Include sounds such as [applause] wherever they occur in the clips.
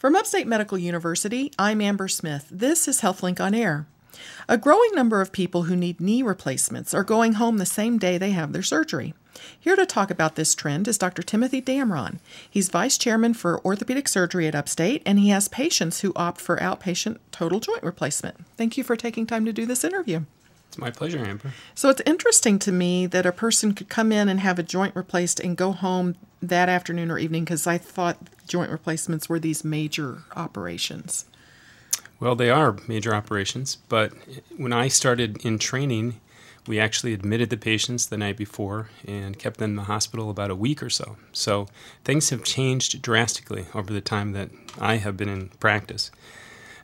From Upstate Medical University, I'm Amber Smith. This is HealthLink on Air. A growing number of people who need knee replacements are going home the same day they have their surgery. Here to talk about this trend is Dr. Timothy Damron. He's vice chairman for orthopedic surgery at Upstate, and he has patients who opt for outpatient total joint replacement. Thank you for taking time to do this interview. It's my pleasure, Amber. So it's interesting to me that a person could come in and have a joint replaced and go home that afternoon or evening because I thought joint replacements were these major operations. Well, they are major operations, but when I started in training, we actually admitted the patients the night before and kept them in the hospital about a week or so. So things have changed drastically over the time that I have been in practice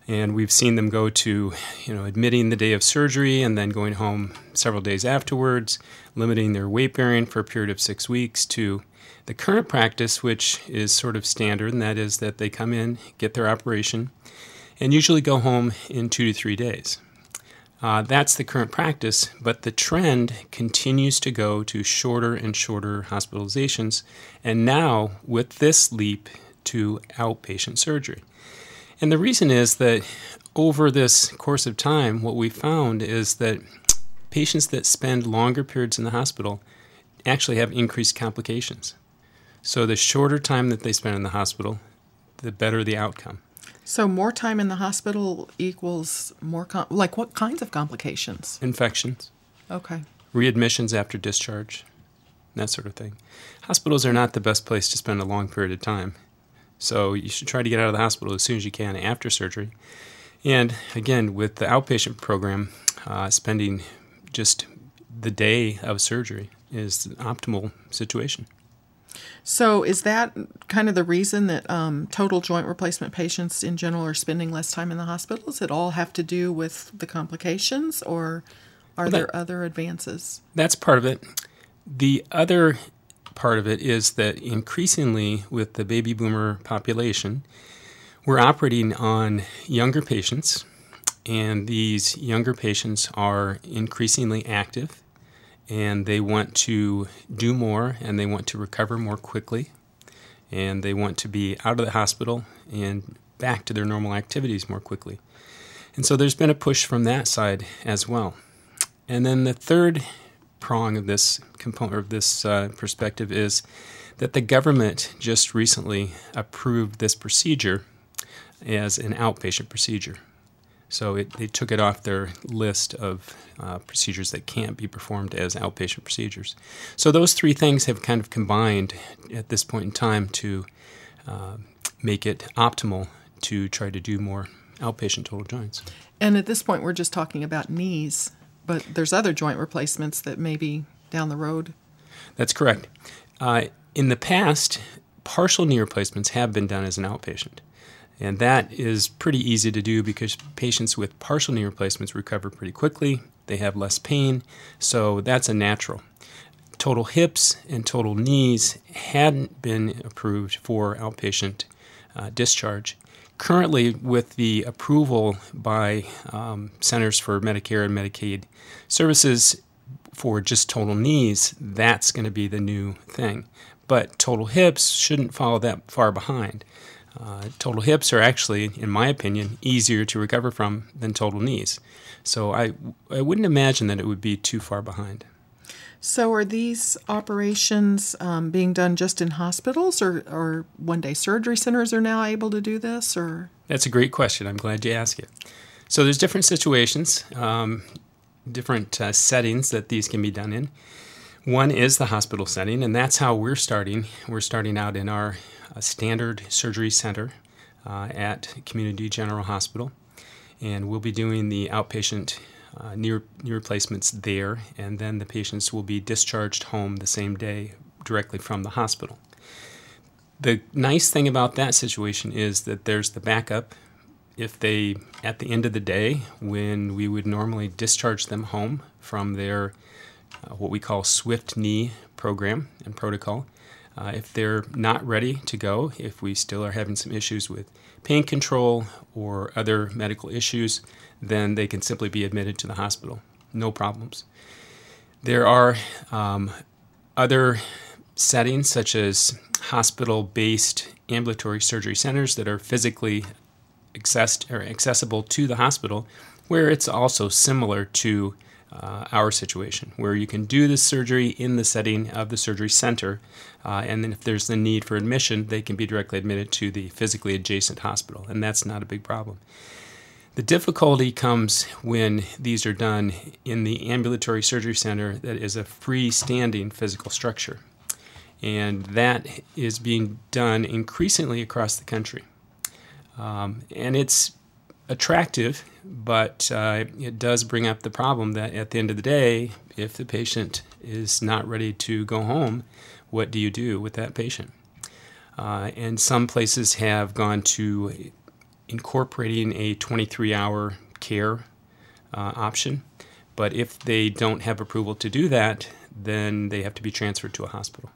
and we've seen them go to you know admitting the day of surgery and then going home several days afterwards limiting their weight bearing for a period of six weeks to the current practice which is sort of standard and that is that they come in get their operation and usually go home in two to three days. Uh, that's the current practice but the trend continues to go to shorter and shorter hospitalizations and now with this leap to outpatient surgery and the reason is that over this course of time, what we found is that patients that spend longer periods in the hospital actually have increased complications. So the shorter time that they spend in the hospital, the better the outcome. So more time in the hospital equals more com- like what kinds of complications? Infections. Okay. Readmissions after discharge, that sort of thing. Hospitals are not the best place to spend a long period of time. So you should try to get out of the hospital as soon as you can after surgery. And again, with the outpatient program, uh, spending just the day of surgery is the optimal situation. So, is that kind of the reason that um, total joint replacement patients in general are spending less time in the hospital? Does it all have to do with the complications, or are well, that, there other advances? That's part of it. The other part of it is that increasingly with the baby boomer population, we're operating on younger patients, and these younger patients are increasingly active and they want to do more and they want to recover more quickly and they want to be out of the hospital and back to their normal activities more quickly. And so there's been a push from that side as well. And then the third prong of this component of this uh, perspective is that the government just recently approved this procedure as an outpatient procedure. So it, they took it off their list of uh, procedures that can't be performed as outpatient procedures. So those three things have kind of combined at this point in time to uh, make it optimal to try to do more outpatient total joints. And at this point, we're just talking about knees but there's other joint replacements that may be down the road. That's correct. Uh, in the past, partial knee replacements have been done as an outpatient. And that is pretty easy to do because patients with partial knee replacements recover pretty quickly. They have less pain, so that's a natural. Total hips and total knees hadn't been approved for outpatient uh, discharge currently, with the approval by um, Centers for Medicare and Medicaid Services for just total knees, that's going to be the new thing. But total hips shouldn't follow that far behind. Uh, total hips are actually, in my opinion, easier to recover from than total knees. So I, I wouldn't imagine that it would be too far behind. So, are these operations um, being done just in hospitals, or, or one day surgery centers are now able to do this? Or that's a great question. I'm glad you asked it. So, there's different situations, um, different uh, settings that these can be done in. One is the hospital setting, and that's how we're starting. We're starting out in our uh, standard surgery center uh, at Community General Hospital, and we'll be doing the outpatient uh, knee, knee replacements there, and then the patients will be discharged home the same day directly from the hospital. The nice thing about that situation is that there's the backup. If they, at the end of the day, when we would normally discharge them home from their uh, what we call Swift Knee program and protocol, uh, if they're not ready to go, if we still are having some issues with pain control or other medical issues, then they can simply be admitted to the hospital. No problems. There are um, other settings such as hospital based ambulatory surgery centers that are physically accessed or accessible to the hospital, where it's also similar to uh, our situation, where you can do the surgery in the setting of the surgery center, uh, and then if there's the need for admission, they can be directly admitted to the physically adjacent hospital, and that's not a big problem. The difficulty comes when these are done in the ambulatory surgery center that is a freestanding physical structure. And that is being done increasingly across the country. Um, and it's attractive, but uh, it does bring up the problem that at the end of the day, if the patient is not ready to go home, what do you do with that patient? Uh, and some places have gone to incorporating a 23 hour care uh, option. But if they don't have approval to do that, then they have to be transferred to a hospital.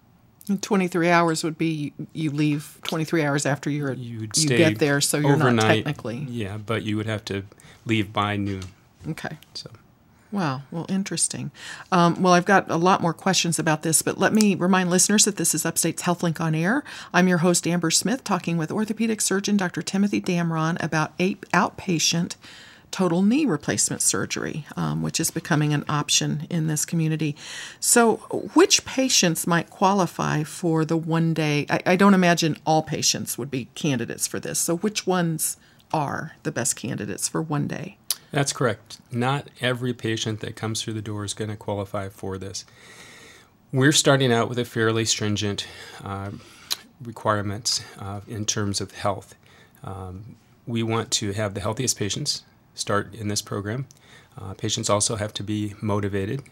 23 hours would be you leave 23 hours after you're, You'd you stay get there, so you're overnight. not technically. Yeah, but you would have to leave by noon. Okay. So Wow. Well, interesting. Um, well, I've got a lot more questions about this, but let me remind listeners that this is Upstate's HealthLink on Air. I'm your host, Amber Smith, talking with orthopedic surgeon Dr. Timothy Damron about outpatient total knee replacement surgery, um, which is becoming an option in this community. So, which patients might qualify for the one day? I, I don't imagine all patients would be candidates for this. So, which ones are the best candidates for one day? that's correct. Not every patient that comes through the door is going to qualify for this. We're starting out with a fairly stringent uh, requirements uh, in terms of health. Um, we want to have the healthiest patients start in this program. Uh, patients also have to be motivated.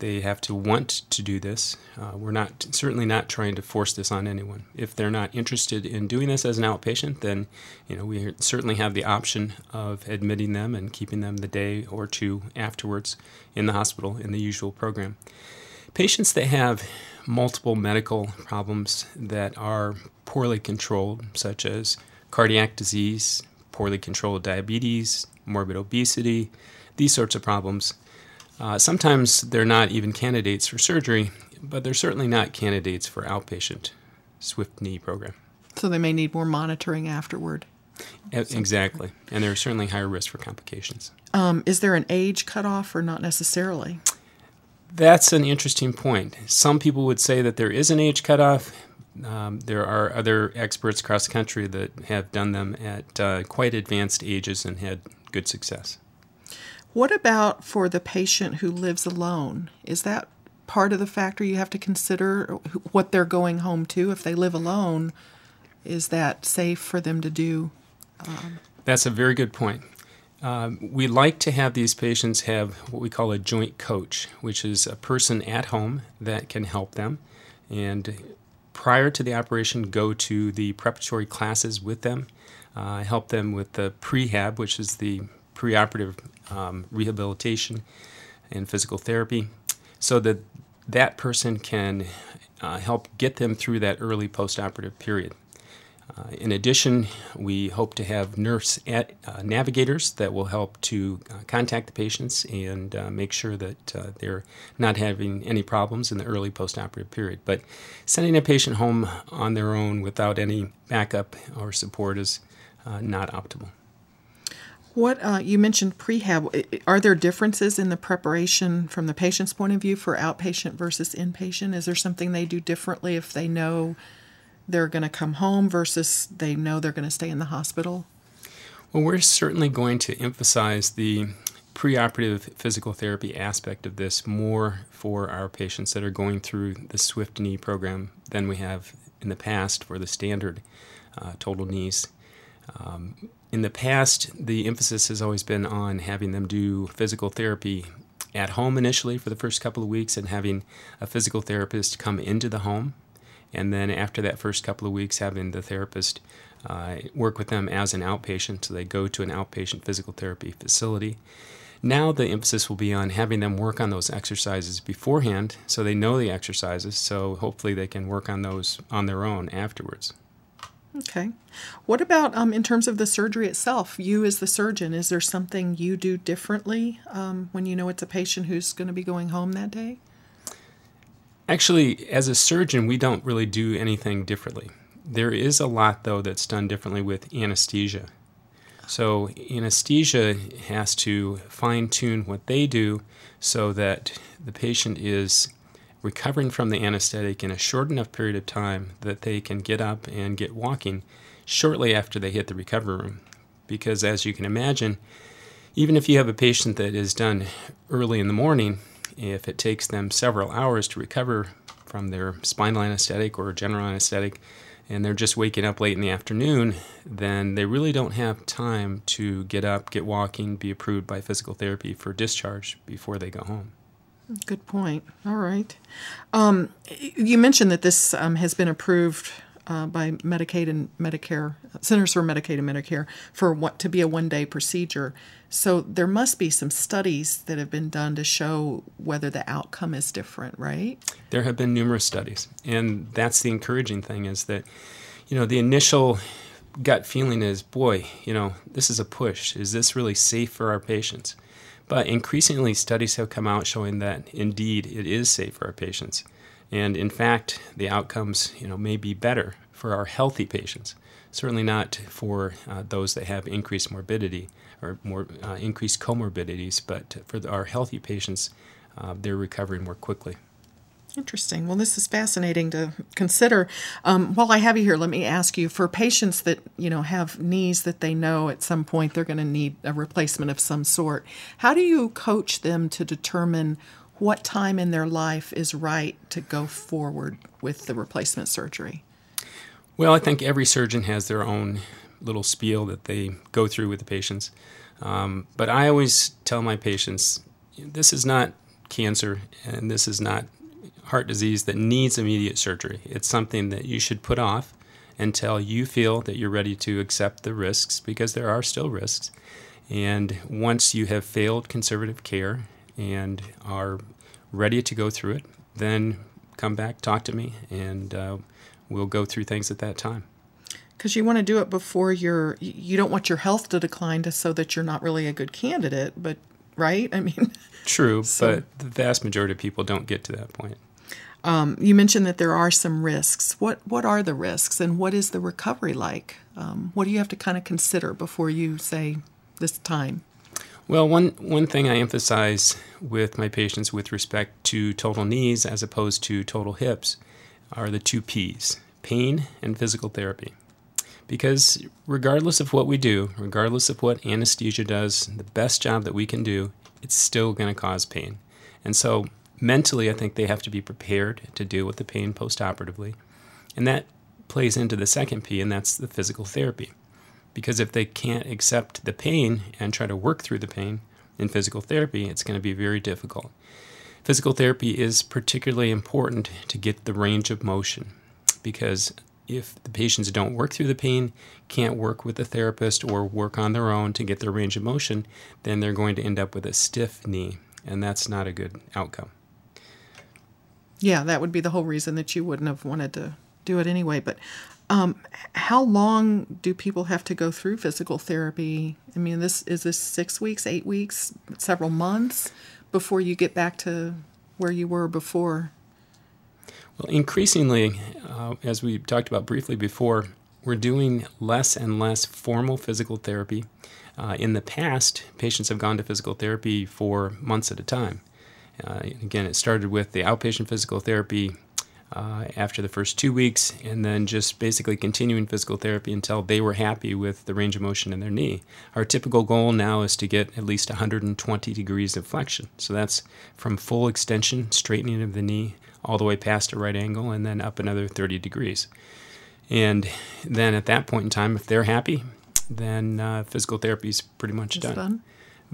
They have to want to do this. Uh, we're not certainly not trying to force this on anyone. If they're not interested in doing this as an outpatient, then you know we certainly have the option of admitting them and keeping them the day or two afterwards in the hospital in the usual program. Patients that have multiple medical problems that are poorly controlled, such as cardiac disease, poorly controlled diabetes, morbid obesity, these sorts of problems. Uh, sometimes they're not even candidates for surgery, but they're certainly not candidates for outpatient Swift knee program. So, they may need more monitoring afterward. Exactly. And they're certainly higher risk for complications. Um, is there an age cutoff or not necessarily? That's an interesting point. Some people would say that there is an age cutoff. Um, there are other experts across the country that have done them at uh, quite advanced ages and had good success. What about for the patient who lives alone? Is that part of the factor you have to consider what they're going home to? If they live alone, is that safe for them to do? That's a very good point. Um, we like to have these patients have what we call a joint coach, which is a person at home that can help them. And prior to the operation, go to the preparatory classes with them, uh, help them with the prehab, which is the preoperative um, rehabilitation and physical therapy, so that that person can uh, help get them through that early postoperative period. Uh, in addition, we hope to have nurse at, uh, navigators that will help to uh, contact the patients and uh, make sure that uh, they're not having any problems in the early postoperative period. But sending a patient home on their own without any backup or support is not optimal. What you mentioned prehab. Are there differences in the preparation from the patient's point of view for outpatient versus inpatient? Is there something they do differently if they know they're going to come home versus they know they're going to stay in the hospital? Well, we're certainly going to emphasize the preoperative physical therapy aspect of this more for our patients that are going through the Swift knee program than we have in the past for the standard uh, total knees. Um, in the past, the emphasis has always been on having them do physical therapy at home initially for the first couple of weeks and having a physical therapist come into the home and then after that first couple of weeks having the therapist uh, work with them as an outpatient so they go to an outpatient physical therapy facility now the emphasis will be on having them work on those exercises beforehand so they know the exercises so hopefully they can work on those on their own afterwards Okay. What about um, in terms of the surgery itself? You, as the surgeon, is there something you do differently um, when you know it's a patient who's going to be going home that day? Actually, as a surgeon, we don't really do anything differently. There is a lot, though, that's done differently with anesthesia. So, anesthesia has to fine tune what they do so that the patient is recovering from the anesthetic in a short enough period of time that they can get up and get walking shortly after they hit the recovery room. Because, as you can imagine, even if you have a patient that is done early in the morning, if it takes them several hours to recover from their spinal anesthetic or general anesthetic, and they're just waking up late in the afternoon, then they really don't have time to get up, get walking, be approved by physical therapy for discharge before they go home. Good point. All right. Um, you mentioned that this um, has been approved uh, by Medicaid and Medicare, Centers for Medicaid and Medicare, for what to be a one day procedure. So there must be some studies that have been done to show whether the outcome is different, right? There have been numerous studies, and that's the encouraging thing is that, you know, the initial gut feeling is, boy, you know, this is a push. Is this really safe for our patients? But increasingly, studies have come out showing that indeed it is safe for our patients. And in fact, the outcomes you know, may be better for our healthy patients. Certainly not for uh, those that have increased morbidity or more uh, increased comorbidities, but for the, our healthy patients, uh, they're recovering more quickly. Interesting. Well, this is fascinating to consider. Um, while I have you here, let me ask you: for patients that you know have knees that they know at some point they're going to need a replacement of some sort, how do you coach them to determine what time in their life is right to go forward with the replacement surgery? Well, I think every surgeon has their own little spiel that they go through with the patients. Um, but I always tell my patients this is not cancer and this is not heart disease that needs immediate surgery. It's something that you should put off until you feel that you're ready to accept the risks because there are still risks. And once you have failed conservative care and are ready to go through it, then come back, talk to me, and uh, we'll go through things at that time. Because you want to do it before you're, you don't want your health to decline to so that you're not really a good candidate, but right? I mean, [laughs] true, so, but the vast majority of people don't get to that point. Um, you mentioned that there are some risks. What what are the risks, and what is the recovery like? Um, what do you have to kind of consider before you say this time? Well, one, one thing I emphasize with my patients with respect to total knees as opposed to total hips are the two P's pain and physical therapy. Because regardless of what we do, regardless of what anesthesia does, the best job that we can do, it's still going to cause pain. And so mentally, I think they have to be prepared to deal with the pain postoperatively. And that plays into the second P, and that's the physical therapy. Because if they can't accept the pain and try to work through the pain in physical therapy, it's going to be very difficult. Physical therapy is particularly important to get the range of motion because if the patients don't work through the pain, can't work with the therapist, or work on their own to get their range of motion, then they're going to end up with a stiff knee, and that's not a good outcome. Yeah, that would be the whole reason that you wouldn't have wanted to do it anyway. But um, how long do people have to go through physical therapy? I mean, this is this six weeks, eight weeks, several months before you get back to where you were before. Well, increasingly, uh, as we talked about briefly before, we're doing less and less formal physical therapy. Uh, in the past, patients have gone to physical therapy for months at a time. Uh, again, it started with the outpatient physical therapy uh, after the first two weeks, and then just basically continuing physical therapy until they were happy with the range of motion in their knee. Our typical goal now is to get at least 120 degrees of flexion. So that's from full extension, straightening of the knee, all the way past a right angle, and then up another 30 degrees. And then at that point in time, if they're happy, then uh, physical therapy is pretty much done. done.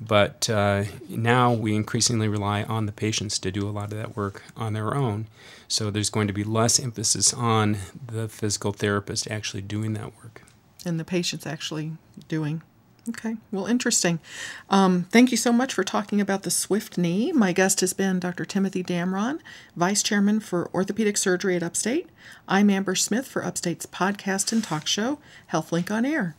But uh, now we increasingly rely on the patients to do a lot of that work on their own. So there's going to be less emphasis on the physical therapist actually doing that work. And the patients actually doing. Okay, well, interesting. Um, thank you so much for talking about the Swift knee. My guest has been Dr. Timothy Damron, Vice Chairman for Orthopedic Surgery at Upstate. I'm Amber Smith for Upstate's podcast and talk show, HealthLink on Air.